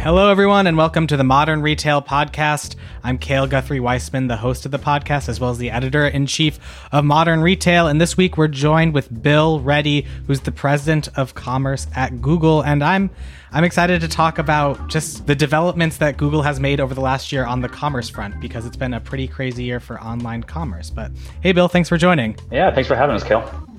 Hello, everyone, and welcome to the Modern Retail Podcast. I'm Cale Guthrie Weissman, the host of the podcast, as well as the editor in chief of Modern Retail. And this week we're joined with Bill Ready, who's the president of commerce at Google. And I'm I'm excited to talk about just the developments that Google has made over the last year on the commerce front because it's been a pretty crazy year for online commerce. But hey, Bill, thanks for joining. Yeah, thanks for having us, Cale.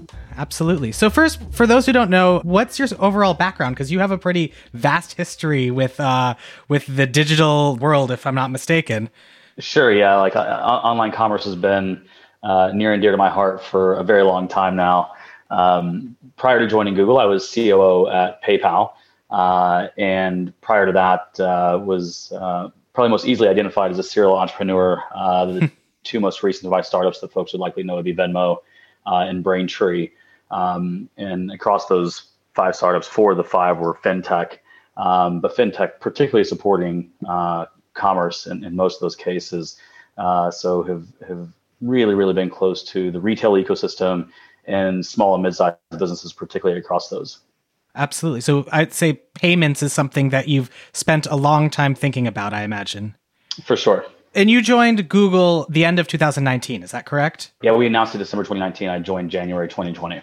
Absolutely. So first, for those who don't know, what's your overall background? Because you have a pretty vast history with uh, with the digital world, if I'm not mistaken. Sure. Yeah. Like uh, online commerce has been uh, near and dear to my heart for a very long time now. Um, prior to joining Google, I was COO at PayPal, uh, and prior to that uh, was uh, probably most easily identified as a serial entrepreneur. the two most recent device startups that folks would likely know would be Venmo and Braintree. Um, and across those five startups, four of the five were fintech, um, but fintech particularly supporting uh, commerce in, in, most of those cases. Uh, so have have really really been close to the retail ecosystem and small and mid-sized businesses, particularly across those. Absolutely. So I'd say payments is something that you've spent a long time thinking about. I imagine. For sure. And you joined Google the end of 2019. Is that correct? Yeah, we announced it December 2019. I joined January 2020.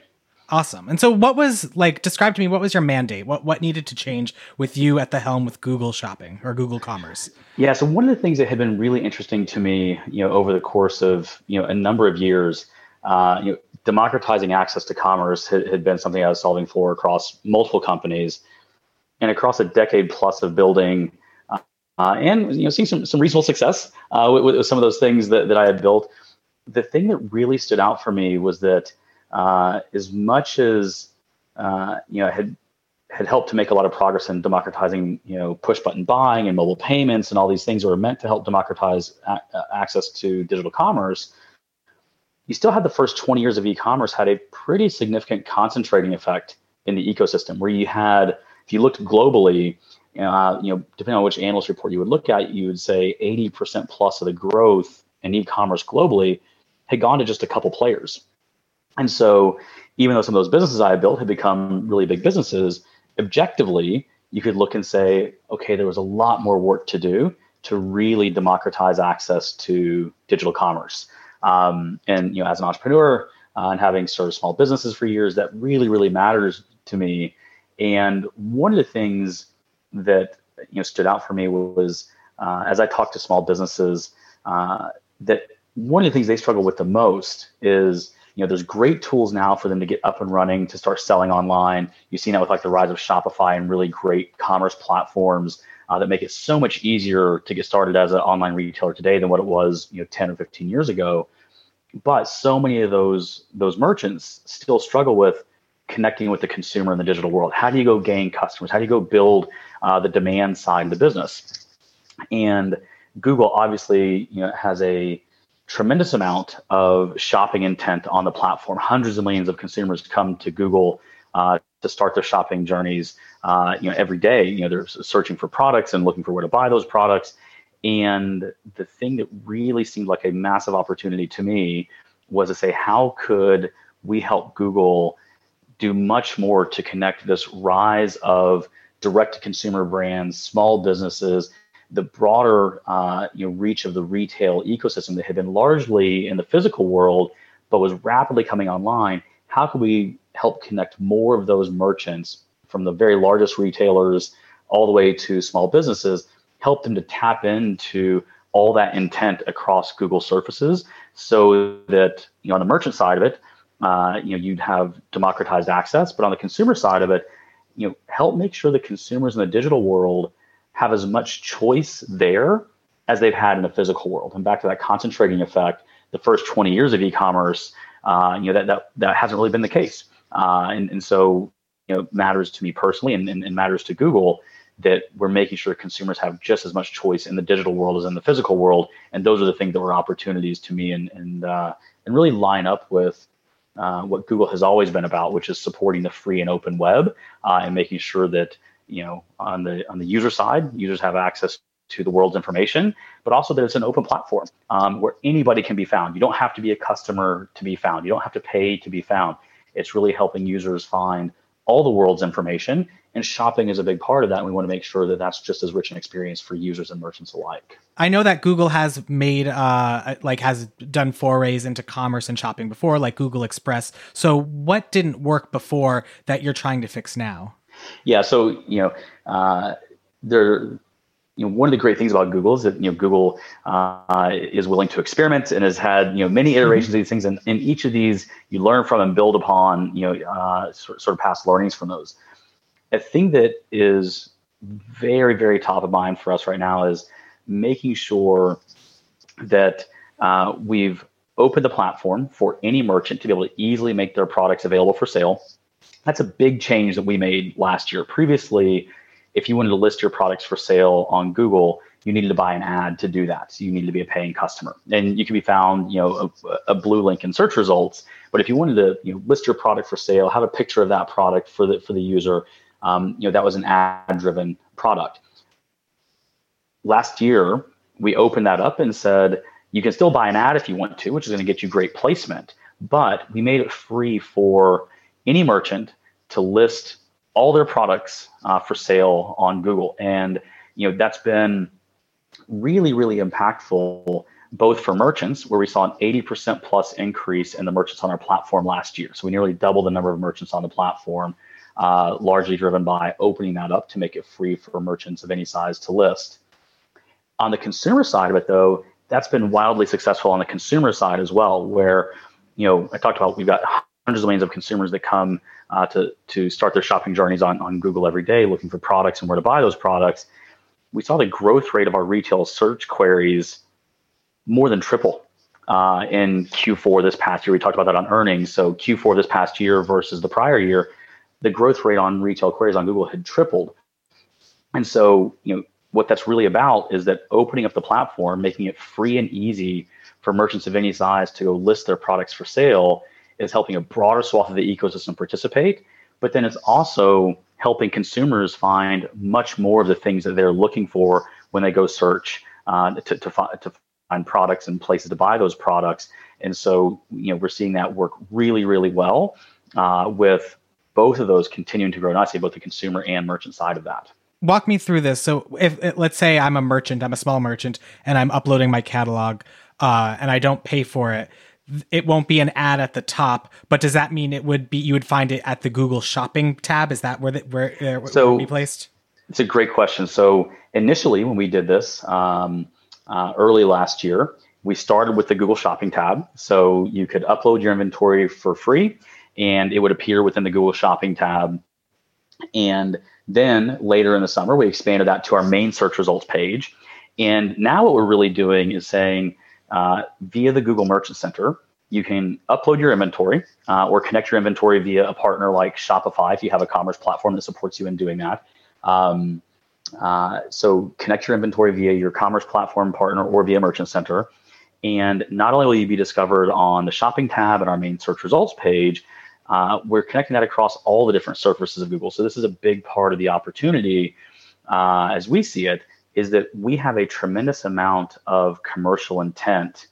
Awesome. And so what was like describe to me what was your mandate? What what needed to change with you at the helm with Google Shopping or Google Commerce? Yeah, so one of the things that had been really interesting to me, you know, over the course of, you know, a number of years, uh, you know, democratizing access to commerce had, had been something I was solving for across multiple companies and across a decade plus of building uh, and you know seeing some, some reasonable success uh, with, with some of those things that, that I had built. The thing that really stood out for me was that uh, as much as uh, you know had had helped to make a lot of progress in democratizing you know push button buying and mobile payments and all these things that were meant to help democratize a- uh, access to digital commerce you still had the first 20 years of e-commerce had a pretty significant concentrating effect in the ecosystem where you had if you looked globally uh, you know depending on which analyst report you would look at you would say 80% plus of the growth in e-commerce globally had gone to just a couple players and so, even though some of those businesses I built had become really big businesses, objectively, you could look and say, okay, there was a lot more work to do to really democratize access to digital commerce. Um, and you know, as an entrepreneur uh, and having started small businesses for years, that really, really matters to me. And one of the things that you know stood out for me was uh, as I talked to small businesses uh, that one of the things they struggle with the most is you know, there's great tools now for them to get up and running to start selling online. You've seen that with like the rise of Shopify and really great commerce platforms uh, that make it so much easier to get started as an online retailer today than what it was, you know, 10 or 15 years ago. But so many of those those merchants still struggle with connecting with the consumer in the digital world. How do you go gain customers? How do you go build uh, the demand side of the business? And Google obviously, you know, has a tremendous amount of shopping intent on the platform. Hundreds of millions of consumers come to Google uh, to start their shopping journeys. Uh, you know, every day, you know, they're searching for products and looking for where to buy those products. And the thing that really seemed like a massive opportunity to me was to say, how could we help Google do much more to connect this rise of direct to consumer brands, small businesses, the broader uh, you know, reach of the retail ecosystem that had been largely in the physical world, but was rapidly coming online. How could we help connect more of those merchants from the very largest retailers all the way to small businesses, help them to tap into all that intent across Google surfaces so that you know on the merchant side of it, uh, you know you'd have democratized access, but on the consumer side of it, you know help make sure the consumers in the digital world have as much choice there as they've had in the physical world. And back to that concentrating effect, the first 20 years of e-commerce, uh, you know, that, that, that hasn't really been the case. Uh, and, and so, you know, matters to me personally and, and, and, matters to Google that we're making sure consumers have just as much choice in the digital world as in the physical world. And those are the things that were opportunities to me and, and, uh, and really line up with uh, what Google has always been about, which is supporting the free and open web uh, and making sure that you know on the on the user side users have access to the world's information but also that it's an open platform um, where anybody can be found you don't have to be a customer to be found you don't have to pay to be found it's really helping users find all the world's information, and shopping is a big part of that. And we want to make sure that that's just as rich an experience for users and merchants alike. I know that Google has made, uh, like, has done forays into commerce and shopping before, like Google Express. So, what didn't work before that you're trying to fix now? Yeah, so you know, uh, there you know, one of the great things about Google is that you know Google uh, is willing to experiment and has had you know many iterations mm-hmm. of these things, and in each of these you learn from and build upon you know uh, sort, sort of past learnings from those. A thing that is very very top of mind for us right now is making sure that uh, we've opened the platform for any merchant to be able to easily make their products available for sale. That's a big change that we made last year. Previously, if you wanted to list your products for sale on Google, you needed to buy an ad to do that. So you needed to be a paying customer, and you can be found, you know, a, a, blue link in search results. But if you wanted to, you know, list your product for sale, have a picture of that product for the for the user, um, you know, that was an ad-driven product. Last year, we opened that up and said you can still buy an ad if you want to, which is going to get you great placement. But we made it free for any merchant to list all their products uh, for sale on Google. And you know that's been really, really impactful both for merchants, where we saw an 80% plus increase in the merchants on our platform last year. So we nearly doubled the number of merchants on the platform, uh, largely driven by opening that up to make it free for merchants of any size to list. On the consumer side of it, though, that's been wildly successful on the consumer side as well, where you know I talked about we've got hundreds of millions of consumers that come uh, to to start their shopping journeys on on Google every day, looking for products and where to buy those products. We saw the growth rate of our retail search queries more than triple uh, in Q4 this past year. We talked about that on earnings. So Q4 this past year versus the prior year, the growth rate on retail queries on Google had tripled. And so, you know, what that's really about is that opening up the platform, making it free and easy for merchants of any size to go list their products for sale is helping a broader swath of the ecosystem participate, but then it's also helping consumers find much more of the things that they're looking for when they go search uh, to, to, to find products and places to buy those products. And so, you know, we're seeing that work really, really well uh, with both of those continuing to grow nicely, both the consumer and merchant side of that. Walk me through this. So, if let's say I'm a merchant, I'm a small merchant, and I'm uploading my catalog, uh, and I don't pay for it it won't be an ad at the top, but does that mean it would be you would find it at the Google Shopping tab? Is that where the, where, uh, where so be placed? It's a great question. So initially, when we did this um, uh, early last year, we started with the Google Shopping tab. So you could upload your inventory for free, and it would appear within the Google Shopping tab. And then later in the summer, we expanded that to our main search results page. And now what we're really doing is saying uh, via the Google Merchant Center. You can upload your inventory uh, or connect your inventory via a partner like Shopify if you have a commerce platform that supports you in doing that. Um, uh, so connect your inventory via your commerce platform partner or via Merchant Center. And not only will you be discovered on the shopping tab and our main search results page, uh, we're connecting that across all the different surfaces of Google. So this is a big part of the opportunity uh, as we see it is that we have a tremendous amount of commercial intent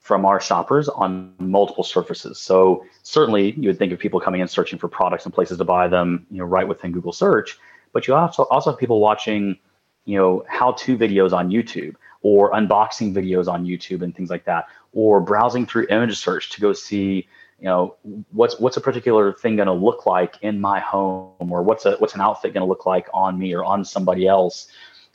from our shoppers on multiple surfaces. So certainly you would think of people coming in searching for products and places to buy them, you know, right within Google search, but you also also have people watching, you know, how-to videos on YouTube or unboxing videos on YouTube and things like that, or browsing through image search to go see, you know, what's what's a particular thing going to look like in my home or what's a what's an outfit going to look like on me or on somebody else.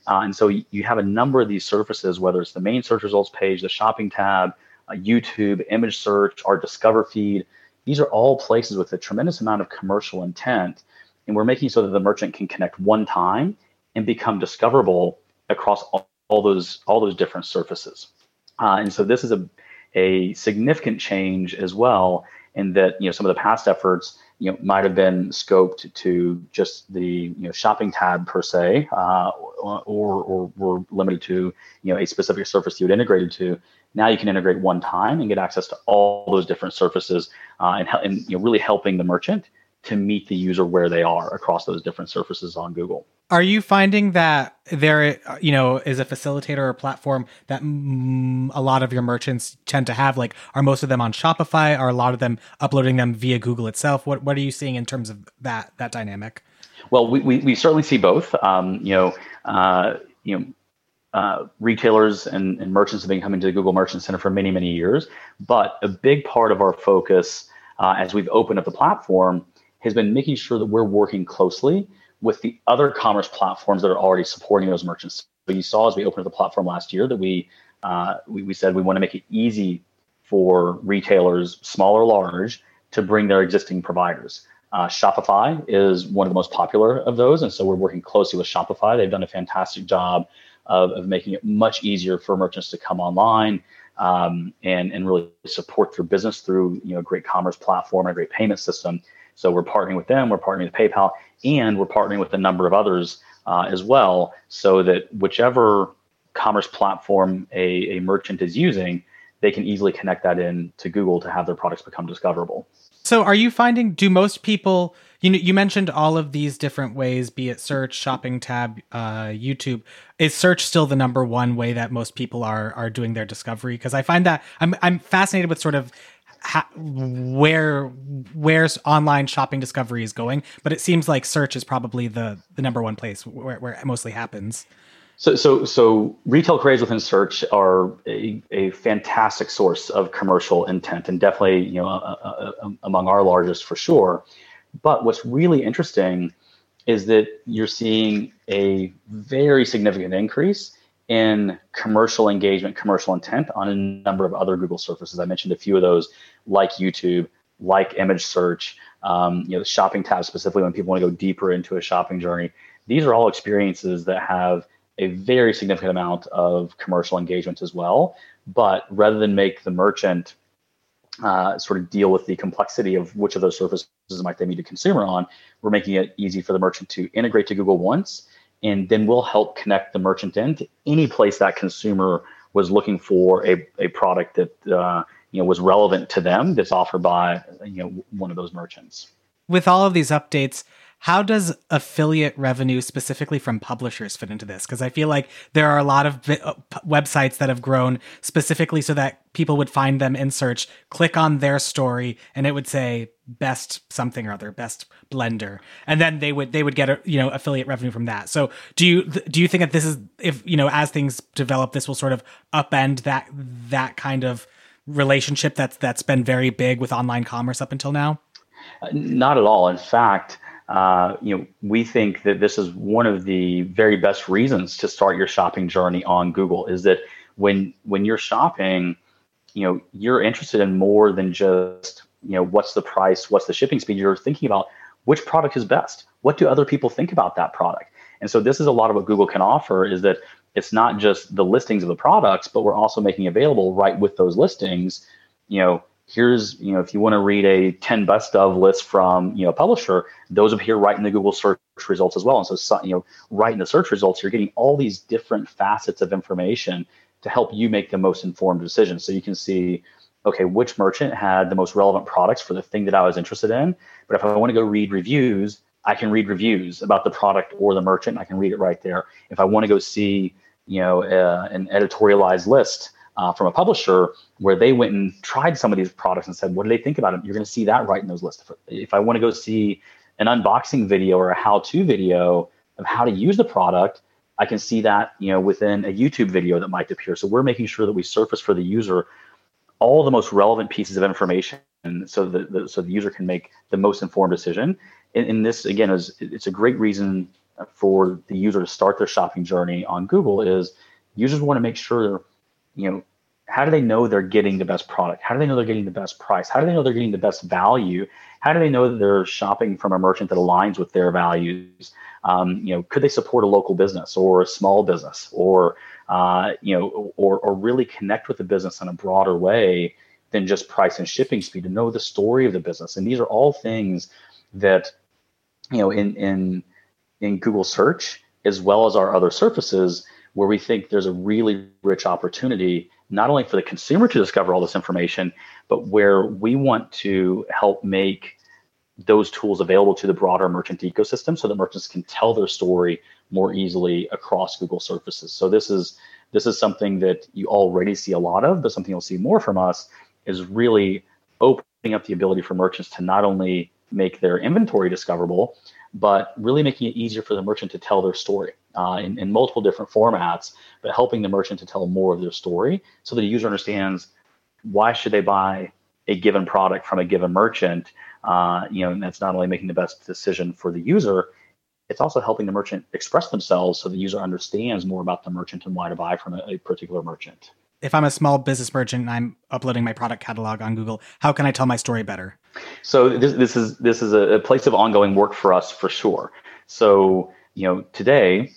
Uh, and so you have a number of these surfaces, whether it's the main search results page, the shopping tab, uh, YouTube, image search, our Discover feed. These are all places with a tremendous amount of commercial intent. And we're making so that the merchant can connect one time and become discoverable across all, all those all those different surfaces. Uh, and so this is a, a significant change as well in that you know some of the past efforts you know might have been scoped to just the you know shopping tab per se, uh, or, or were limited to you know a specific surface you had integrated to. Now you can integrate one time and get access to all those different surfaces, uh, and, and you know really helping the merchant to meet the user where they are across those different surfaces on Google. Are you finding that there, you know, is a facilitator or platform that mm, a lot of your merchants tend to have? Like, are most of them on Shopify? Are a lot of them uploading them via Google itself? What What are you seeing in terms of that that dynamic? Well, we, we, we certainly see both. Um, you know, uh, you know, uh, retailers and, and, merchants have been coming to the Google Merchant Center for many, many years. But a big part of our focus uh, as we've opened up the platform has been making sure that we're working closely with the other commerce platforms that are already supporting those merchants. So you saw as we opened the platform last year that we uh, we, we said we want to make it easy for retailers, small or large, to bring their existing providers. Uh, Shopify is one of the most popular of those, and so we're working closely with Shopify. They've done a fantastic job of, of making it much easier for merchants to come online um, and and really support their business through you know a great commerce platform and a great payment system. So we're partnering with them, we're partnering with PayPal, and we're partnering with a number of others uh, as well, so that whichever commerce platform a, a merchant is using, they can easily connect that in to Google to have their products become discoverable. So, are you finding? Do most people? You you mentioned all of these different ways, be it search, shopping tab, uh, YouTube. Is search still the number one way that most people are are doing their discovery? Because I find that I'm I'm fascinated with sort of ha- where where's online shopping discovery is going, but it seems like search is probably the the number one place where, where it mostly happens. So, so, so retail queries within search are a, a fantastic source of commercial intent, and definitely, you know, uh, uh, among our largest for sure. But what's really interesting is that you're seeing a very significant increase in commercial engagement, commercial intent on a number of other Google surfaces. I mentioned a few of those, like YouTube, like image search, um, you know, the shopping tab specifically when people want to go deeper into a shopping journey. These are all experiences that have a very significant amount of commercial engagement as well. But rather than make the merchant uh, sort of deal with the complexity of which of those surfaces might they meet a consumer on, we're making it easy for the merchant to integrate to Google once, and then we'll help connect the merchant in to any place that consumer was looking for a, a product that uh, you know was relevant to them that's offered by you know one of those merchants. With all of these updates, how does affiliate revenue specifically from publishers fit into this? Because I feel like there are a lot of uh, websites that have grown specifically so that people would find them in search, click on their story, and it would say best something or other, best blender, and then they would they would get a you know affiliate revenue from that. So do you do you think that this is if you know as things develop, this will sort of upend that that kind of relationship that's that's been very big with online commerce up until now? Not at all. In fact uh, you know, we think that this is one of the very best reasons to start your shopping journey on Google is that when when you're shopping, you know, you're interested in more than just, you know, what's the price, what's the shipping speed. You're thinking about which product is best. What do other people think about that product? And so this is a lot of what Google can offer is that it's not just the listings of the products, but we're also making available right with those listings, you know, here's you know if you want to read a 10 best of list from you know a publisher those appear right in the google search results as well. And so you know right in the search results you're getting all these different facets of information to help you make the most informed decision. So you can see okay which merchant had the most relevant products for the thing that i was interested in. But if i want to go read reviews i can read reviews about the product or the merchant i can read it right there. If i want to go see you know uh, an editorialized list uh, from a publisher where they went and tried some of these products and said, what do they think about them? You're going to see that right in those lists. If I want to go see an unboxing video or a how-to video of how to use the product, I can see that you know within a YouTube video that might appear. So we're making sure that we surface for the user all the most relevant pieces of information, so that the, so the user can make the most informed decision. And, and this again is it's a great reason for the user to start their shopping journey on Google. Is users want to make sure you know how do they know they're getting the best product? How do they know they're getting the best price? How do they know they're getting the best value? How do they know that they're shopping from a merchant that aligns with their values? Um, you know, could they support a local business or a small business, or uh, you know, or or really connect with the business in a broader way than just price and shipping speed to know the story of the business? And these are all things that you know in in in Google search as well as our other surfaces where we think there's a really rich opportunity not only for the consumer to discover all this information, but where we want to help make those tools available to the broader merchant ecosystem so that merchants can tell their story more easily across Google surfaces. So this is this is something that you already see a lot of, but something you'll see more from us is really opening up the ability for merchants to not only make their inventory discoverable, but really making it easier for the merchant to tell their story uh, in, in multiple different formats, but helping the merchant to tell more of their story so that the user understands why should they buy a given product from a given merchant. Uh, you know, and that's not only making the best decision for the user, it's also helping the merchant express themselves so the user understands more about the merchant and why to buy from a, a particular merchant. If I'm a small business merchant and I'm uploading my product catalog on Google, how can I tell my story better? So this, this is this is a, place of ongoing work for us for sure. So you know today,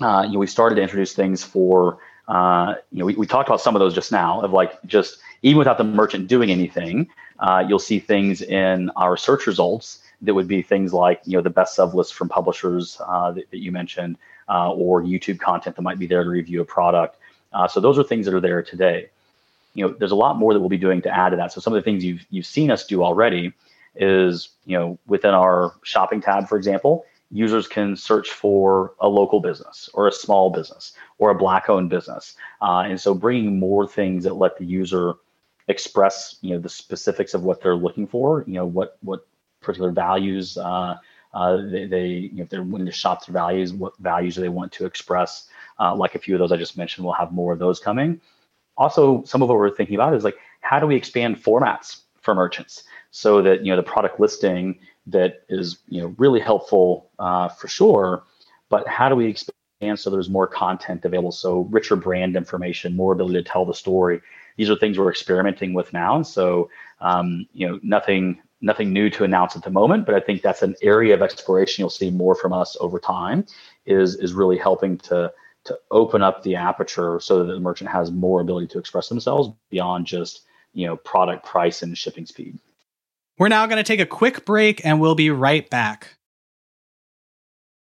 uh, you know we started to introduce things for uh, you know we, we talked about some of those just now of like just even without the merchant doing anything, uh, you'll see things in our search results that would be things like you know the best sub lists from publishers uh, that, that, you mentioned, uh, or YouTube content that might be there to review a product. So those are things that are there today. You know, there's a lot more that we'll be doing to add to that. So some of the things you've you've seen us do already is you know within our shopping tab, for example, users can search for a local business or a small business or a black-owned business, uh, and so bringing more things that let the user express you know the specifics of what they're looking for. You know what what particular values uh, uh, they, they you know, if they're willing to shop their values, what values do they want to express? Uh, like a few of those I just mentioned, we'll have more of those coming. Also, some of what we're thinking about is like how do we expand formats for merchants so that you know the product listing that is you know really helpful uh, for sure, but how do we expand so there's more content available, so richer brand information, more ability to tell the story. These are things we're experimenting with now, and so um, you know nothing nothing new to announce at the moment, but I think that's an area of exploration you'll see more from us over time. Is is really helping to to open up the aperture so that the merchant has more ability to express themselves beyond just you know product price and shipping speed. We're now going to take a quick break and we'll be right back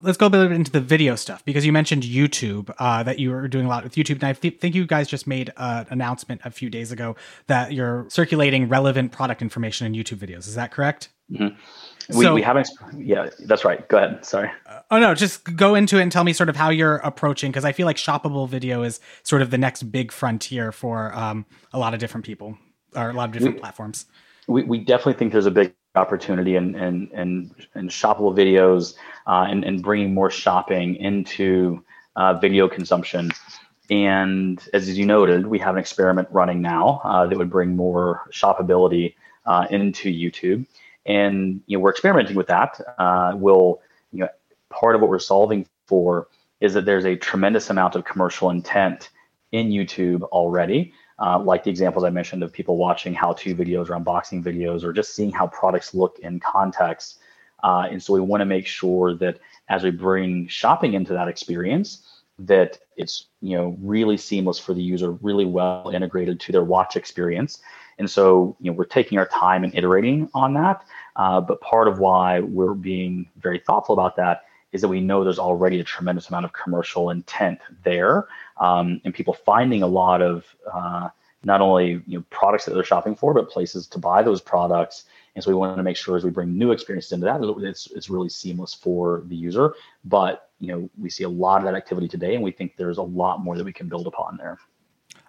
let's go a bit into the video stuff because you mentioned YouTube uh, that you were doing a lot with YouTube, and I th- think you guys just made an announcement a few days ago that you're circulating relevant product information in YouTube videos. Is that correct? Mm-hmm. We, so, we haven't. Yeah, that's right. Go ahead. Sorry. Uh, oh no, just go into it and tell me sort of how you're approaching because I feel like shoppable video is sort of the next big frontier for um, a lot of different people or a lot of different we, platforms. We, we definitely think there's a big opportunity and and and, and shoppable videos uh, and and bringing more shopping into uh, video consumption. And as you noted, we have an experiment running now uh, that would bring more shoppability uh, into YouTube. And you know we're experimenting with that. Uh, will you know part of what we're solving for is that there's a tremendous amount of commercial intent in YouTube already uh, like the examples I mentioned of people watching how-to videos or unboxing videos or just seeing how products look in context. Uh, and so we want to make sure that as we bring shopping into that experience, that it's you know really seamless for the user, really well integrated to their watch experience. And so you know we're taking our time and iterating on that. Uh, but part of why we're being very thoughtful about that is that we know there's already a tremendous amount of commercial intent there, um, and people finding a lot of uh, not only you know products that they're shopping for, but places to buy those products. And so we want to make sure as we bring new experiences into that, it's it's really seamless for the user. But you know we see a lot of that activity today, and we think there's a lot more that we can build upon there.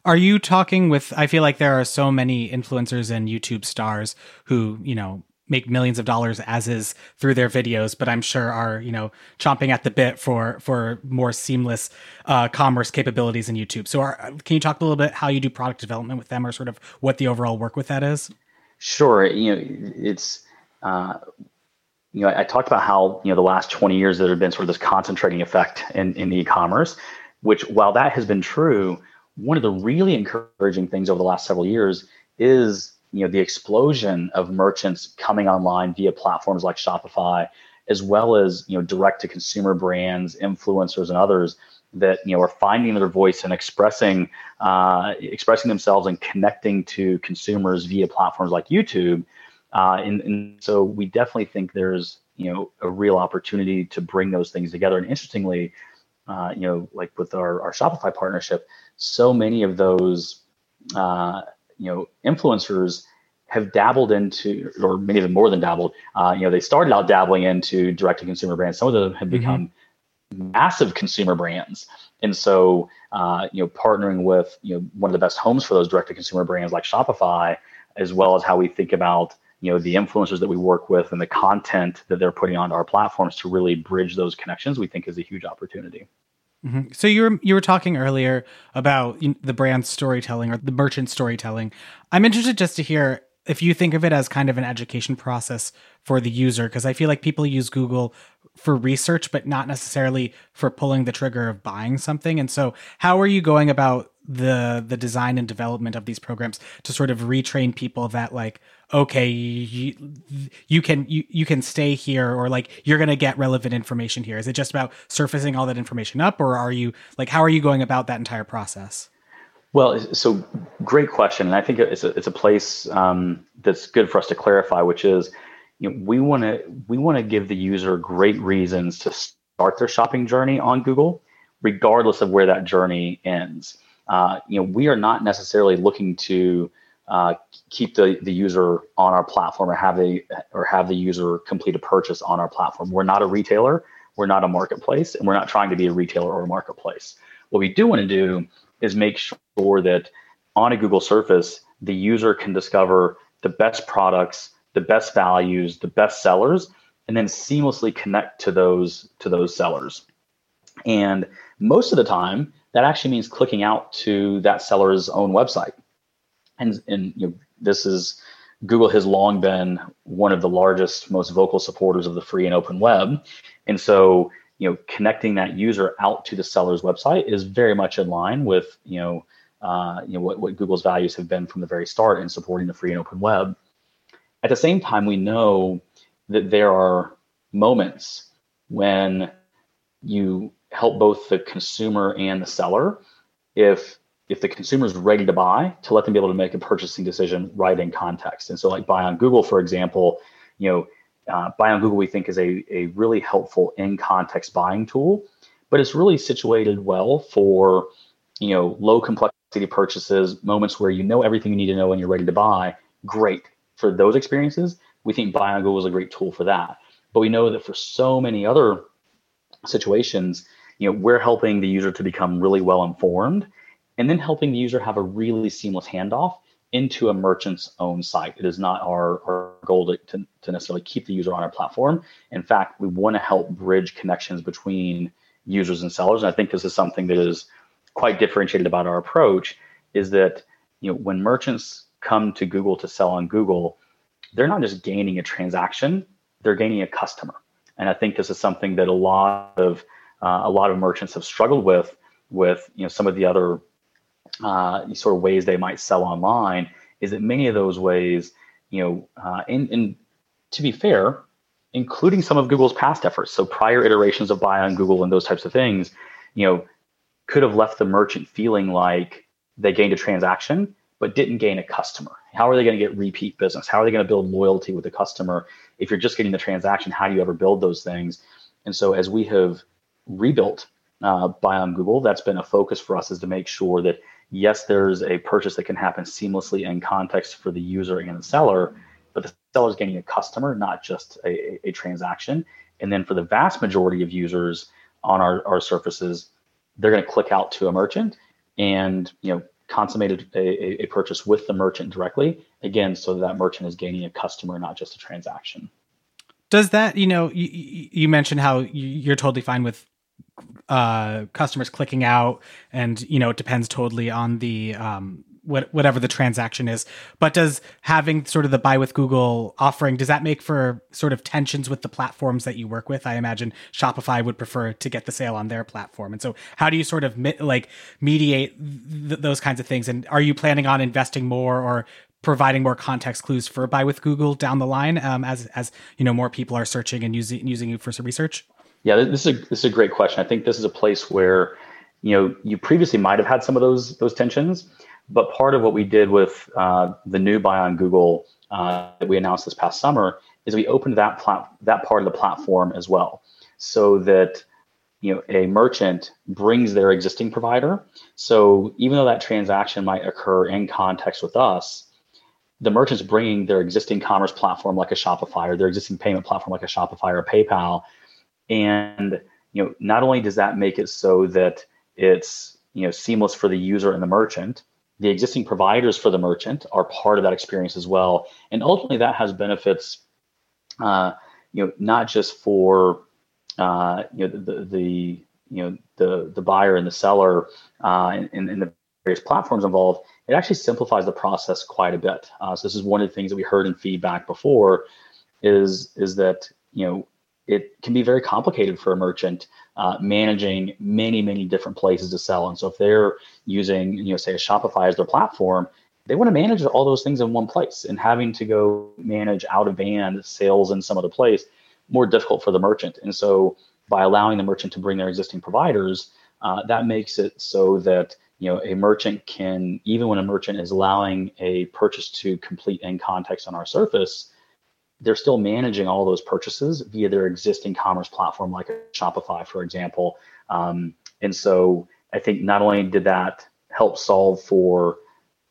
Are you talking with? I feel like there are so many influencers and YouTube stars who you know make millions of dollars as is through their videos but i'm sure are you know chomping at the bit for for more seamless uh, commerce capabilities in youtube. So are, can you talk a little bit how you do product development with them or sort of what the overall work with that is? Sure. You know it's uh, you know I, I, talked about how you know the last 20 years there have been sort of this concentrating effect in, in e-commerce which while that has been true one of the really encouraging things over the last several years is you know the explosion of merchants coming online via platforms like Shopify, as well as you know direct to consumer brands, influencers, and others that you know are finding their voice and expressing uh, expressing themselves and connecting to consumers via platforms like YouTube. Uh, and, and so we definitely think there's you know a real opportunity to bring those things together. And interestingly, uh, you know, like with our, our Shopify partnership, so many of those uh, you know influencers have dabbled into, or many of them more than dabbled. Uh, you know, they started out dabbling into direct-to-consumer brands. Some of them have mm-hmm. become massive consumer brands, and so uh, you know, partnering with you know one of the best homes for those direct-to-consumer brands like Shopify, as well as how we think about you know the influencers that we work with and the content that they're putting onto our platforms to really bridge those connections, we think is a huge opportunity. Mm-hmm. So you were you were talking earlier about the brand storytelling or the merchant storytelling. I'm interested just to hear if you think of it as kind of an education process for the user because I feel like people use Google for research but not necessarily for pulling the trigger of buying something. And so how are you going about the the design and development of these programs to sort of retrain people that like okay you, you can you, you can stay here or like you're going to get relevant information here. Is it just about surfacing all that information up or are you like how are you going about that entire process? Well so great question and i think it's a, it's a place um, that's good for us to clarify which is you know we want to we want to give the user great reasons to start their shopping journey on google regardless of where that journey ends. Uh, you know we are not necessarily looking to uh, keep the, the user on our platform or have the or have the user complete a purchase on our platform. We're not a retailer, we're not a marketplace, and we're not trying to be a retailer or a marketplace. What we do want to do is make sure that on a Google surface, the user can discover the best products, the best values, the best sellers, and then seamlessly connect to those to those sellers. And most of the time, that actually means clicking out to that seller's own website and and you know, this is Google has long been one of the largest, most vocal supporters of the free and open web, and so you know connecting that user out to the seller's website is very much in line with you know uh, you know what, what Google's values have been from the very start in supporting the free and open web. At the same time, we know that there are moments when you help both the consumer and the seller if if the consumer is ready to buy, to let them be able to make a purchasing decision right in context. And so, like buy on Google, for example, you know, uh, buy on Google we think is a, a really helpful in context buying tool, but it's really situated well for you know low complexity purchases, moments where you know everything you need to know and you're ready to buy. Great for those experiences. We think buy on Google is a great tool for that. But we know that for so many other situations, you know, we're helping the user to become really well informed and then helping the user have a really seamless handoff into a merchant's own site. It is not our, our goal to, to, to necessarily keep the user on our platform. In fact, we want to help bridge connections between users and sellers. And I think this is something that is quite differentiated about our approach is that you know when merchants come to Google to sell on Google, they're not just gaining a transaction, they're gaining a customer. And I think this is something that a lot of uh, a lot of merchants have struggled with with you know some of the other uh, sort of ways they might sell online is that many of those ways, you know, uh, and, and to be fair, including some of Google's past efforts, so prior iterations of buy on Google and those types of things, you know, could have left the merchant feeling like they gained a transaction but didn't gain a customer. How are they going to get repeat business? How are they going to build loyalty with the customer? If you're just getting the transaction, how do you ever build those things? And so as we have rebuilt uh, buy on Google, that's been a focus for us is to make sure that yes, there's a purchase that can happen seamlessly in context for the user and the seller, but the seller is getting a customer, not just a, a, transaction. And then for the vast majority of users on our, our surfaces, they're going to click out to a merchant and you know consummated a, a purchase with the merchant directly again so that merchant is gaining a customer not just a transaction does that you know you, you mentioned how you're totally fine with uh, customers clicking out, and you know it depends totally on the um, what, whatever the transaction is. But does having sort of the buy with Google offering does that make for sort of tensions with the platforms that you work with? I imagine Shopify would prefer to get the sale on their platform, and so how do you sort of like mediate th- those kinds of things? And are you planning on investing more or providing more context clues for buy with Google down the line um, as as you know more people are searching and using using you for some research? Yeah, this is a, this is a great question. I think this is a place where you know you previously might have had some of those those tensions, but part of what we did with uh, the new buy on Google uh, that we announced this past summer is we opened that plat- that part of the platform as well, so that you know a merchant brings their existing provider. So even though that transaction might occur in context with us, the merchants bringing their existing commerce platform like a Shopify or their existing payment platform like a Shopify or PayPal, and you know not only does that make it so that it's you know seamless for the user and the merchant, the existing providers for the merchant are part of that experience as well, and ultimately that has benefits. Uh, you know, not just for uh, you know the, the you know the the buyer and the seller uh, and, and the various platforms involved, it actually simplifies the process quite a bit. Uh, so this is one of the things that we heard in feedback before, is is that you know it can be very complicated for a merchant uh, managing many many different places to sell. And so if they're using you know say a Shopify as their platform, they want to manage all those things in one place, and having to go manage out of band sales in some other place more difficult for the merchant. And so by allowing the merchant to bring their existing providers, uh, that makes it so that you know a merchant can even when a merchant is allowing a purchase to complete in context on our surface they're still managing all those purchases via their existing commerce platform like shopify for example um, and so i think not only did that help solve for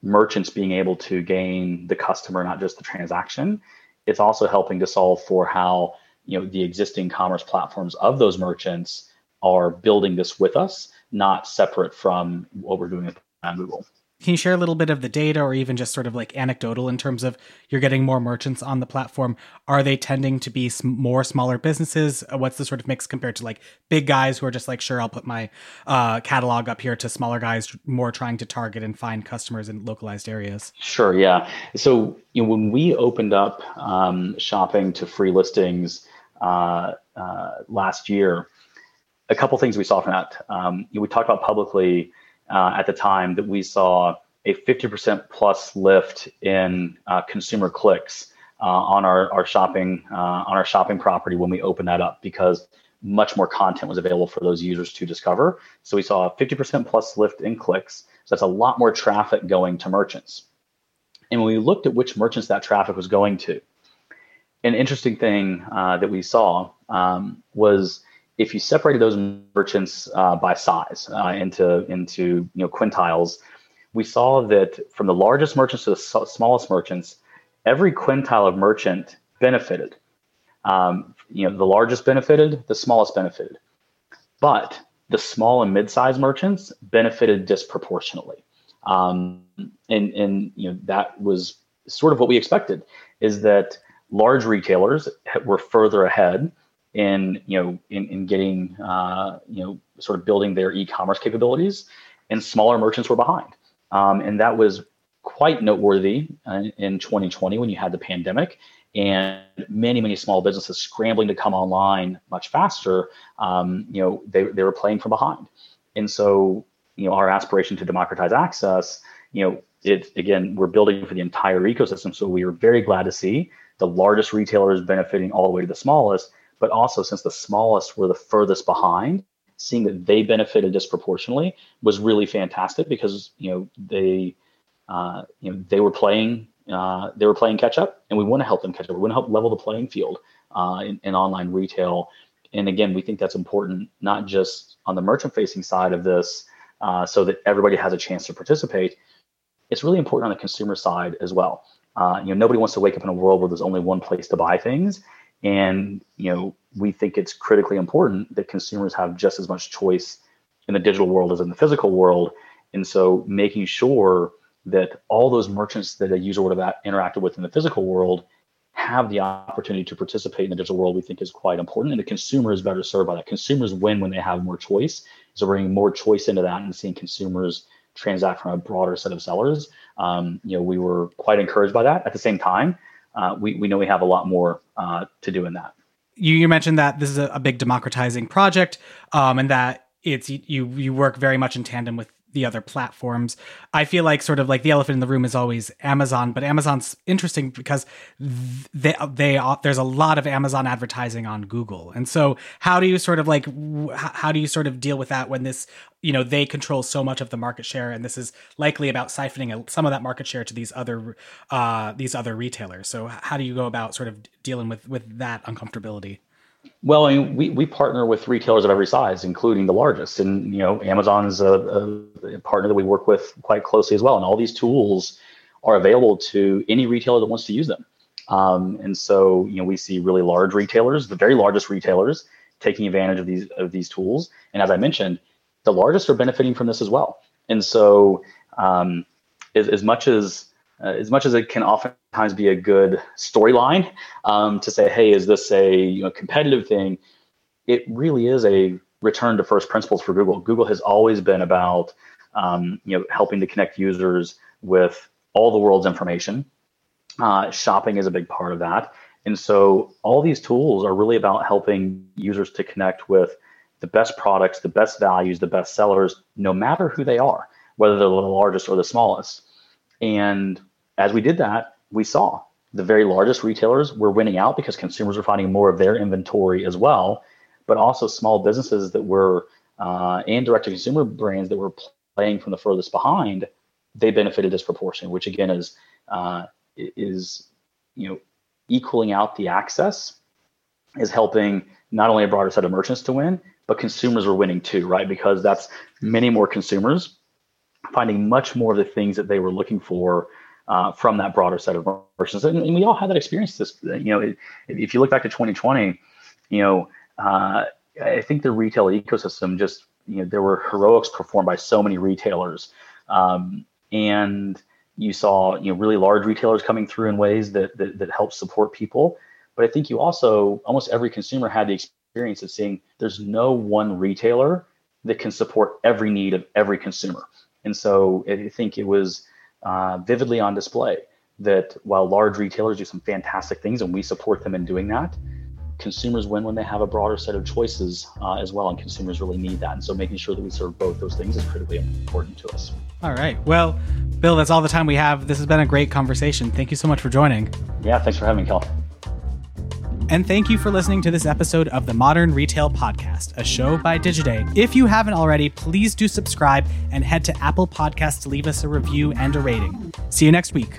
merchants being able to gain the customer not just the transaction it's also helping to solve for how you know the existing commerce platforms of those merchants are building this with us, not separate from what we're doing at Google. Can you share a little bit of the data or even just sort of like anecdotal in terms of you're getting more merchants on the platform? Are they tending to be more smaller businesses? Uh, what's the sort of mix compared to like big guys who are just like, sure, I'll put my uh, catalog up here to smaller guys more trying to target and find customers in localized areas? Sure, yeah. So you know, when we opened up um, shopping to free listings uh, uh, last year, a couple things we saw from that. Um, we talked about publicly uh, at the time that we saw a 50% plus lift in uh, consumer clicks uh, on our, our shopping uh, on our shopping property when we opened that up because much more content was available for those users to discover. So we saw a 50% plus lift in clicks. So that's a lot more traffic going to merchants. And when we looked at which merchants that traffic was going to, an interesting thing uh, that we saw um, was if you separated those merchants uh, by size uh, into into you know quintiles, we saw that from the largest merchants to the smallest merchants, every quintile of merchant benefited. Um, you know, the largest benefited, the smallest benefited, but the small and mid-sized merchants benefited disproportionately. Um, and and you know that was sort of what we expected is that large retailers were further ahead in you know in, in getting uh, you know sort of building their e-commerce capabilities, and smaller merchants were behind, um, and that was quite noteworthy uh, in 2020 when you had the pandemic and many many small businesses scrambling to come online much faster. Um, you know they they were playing from behind, and so you know our aspiration to democratize access. You know it again we're building for the entire ecosystem, so we are very glad to see the largest retailers benefiting all the way to the smallest but also since the smallest were the furthest behind, seeing that they benefited disproportionately was really fantastic because you know they uh, you know they were playing uh, they were playing catch up, and we want to help them catch up. We want to help level the playing field uh, in, in online retail. And again, we think that's important not just on the merchant facing side of this, uh, so that everybody has a chance to participate. It's really important on the consumer side as well. Uh, you know, nobody wants to wake up in a world where there's only one place to buy things, and you know, we think it's critically important that consumers have just as much choice in the digital world as in the physical world. And so making sure that all those merchants that a user would have interacted with in the physical world have the opportunity to participate in the digital world, we think is quite important. And the consumer is better served by that. Consumers win when they have more choice. So bringing more choice into that and seeing consumers transact from a broader set of sellers, um, you know, we were quite encouraged by that. At the same time, uh, we, we know we have a lot more uh, to do in that. You, you mentioned that this is a, a big democratizing project um, and that it's you you work very much in tandem with the other platforms. I feel like sort of like the elephant in the room is always Amazon, but Amazon's interesting because they they there's a lot of Amazon advertising on Google. And so how do you sort of like how do you sort of deal with that when this you know they control so much of the market share and this is likely about siphoning some of that market share to these other uh these other retailers. So how do you go about sort of dealing with with that uncomfortability? Well, I mean, we, we partner with retailers of every size, including the largest. And, you know, Amazon is a, a, partner that we work with quite closely as well. And all these tools are available to any retailer that wants to use them. Um, and so, you know, we see really large retailers, the very largest retailers, taking advantage of these of these tools. And as I mentioned, the largest are benefiting from this as well. And so, um, as, as much as uh, as much as it can oftentimes be a good storyline um, to say, hey, is this a you know competitive thing? It really is a return to first principles for Google. Google has always been about um, you know helping to connect users with all the world's information. Uh, shopping is a big part of that. And so all these tools are really about helping users to connect with the best products, the best values, the best sellers, no matter who they are, whether they're the largest or the smallest. And as we did that, we saw the very largest retailers were winning out because consumers were finding more of their inventory as well, but also small businesses that were uh, and direct to consumer brands that were playing from the furthest behind, they benefited disproportionately, which again is uh, is you know equaling out the access is helping not only a broader set of merchants to win, but consumers were winning too, right? Because that's many more consumers finding much more of the things that they were looking for uh, from that broader set of merchants. And, and, we all had that experience. This, you know, it, if you look back to 2020, you know, uh, I think the retail ecosystem just, you know, there were heroics performed by so many retailers. Um, and you saw you know really large retailers coming through in ways that that, that help support people but i think you also almost every consumer had the experience of seeing there's no one retailer that can support every need of every consumer and so i think it was uh, vividly on display that while large retailers do some fantastic things and we support them in doing that consumers win when they have a broader set of choices uh, as well and consumers really need that. And so making sure that we serve both those things is critically important to us. All right. Well bill that's all the time we have. This has been a great conversation. Thank you so much for joining. Yeah thanks for having me Cale and thank you for listening to this episode of the Modern Retail Podcast, a show by Digiday. If you haven't already, please do subscribe and head to Apple Podcasts to leave us a review and a rating. See you next week.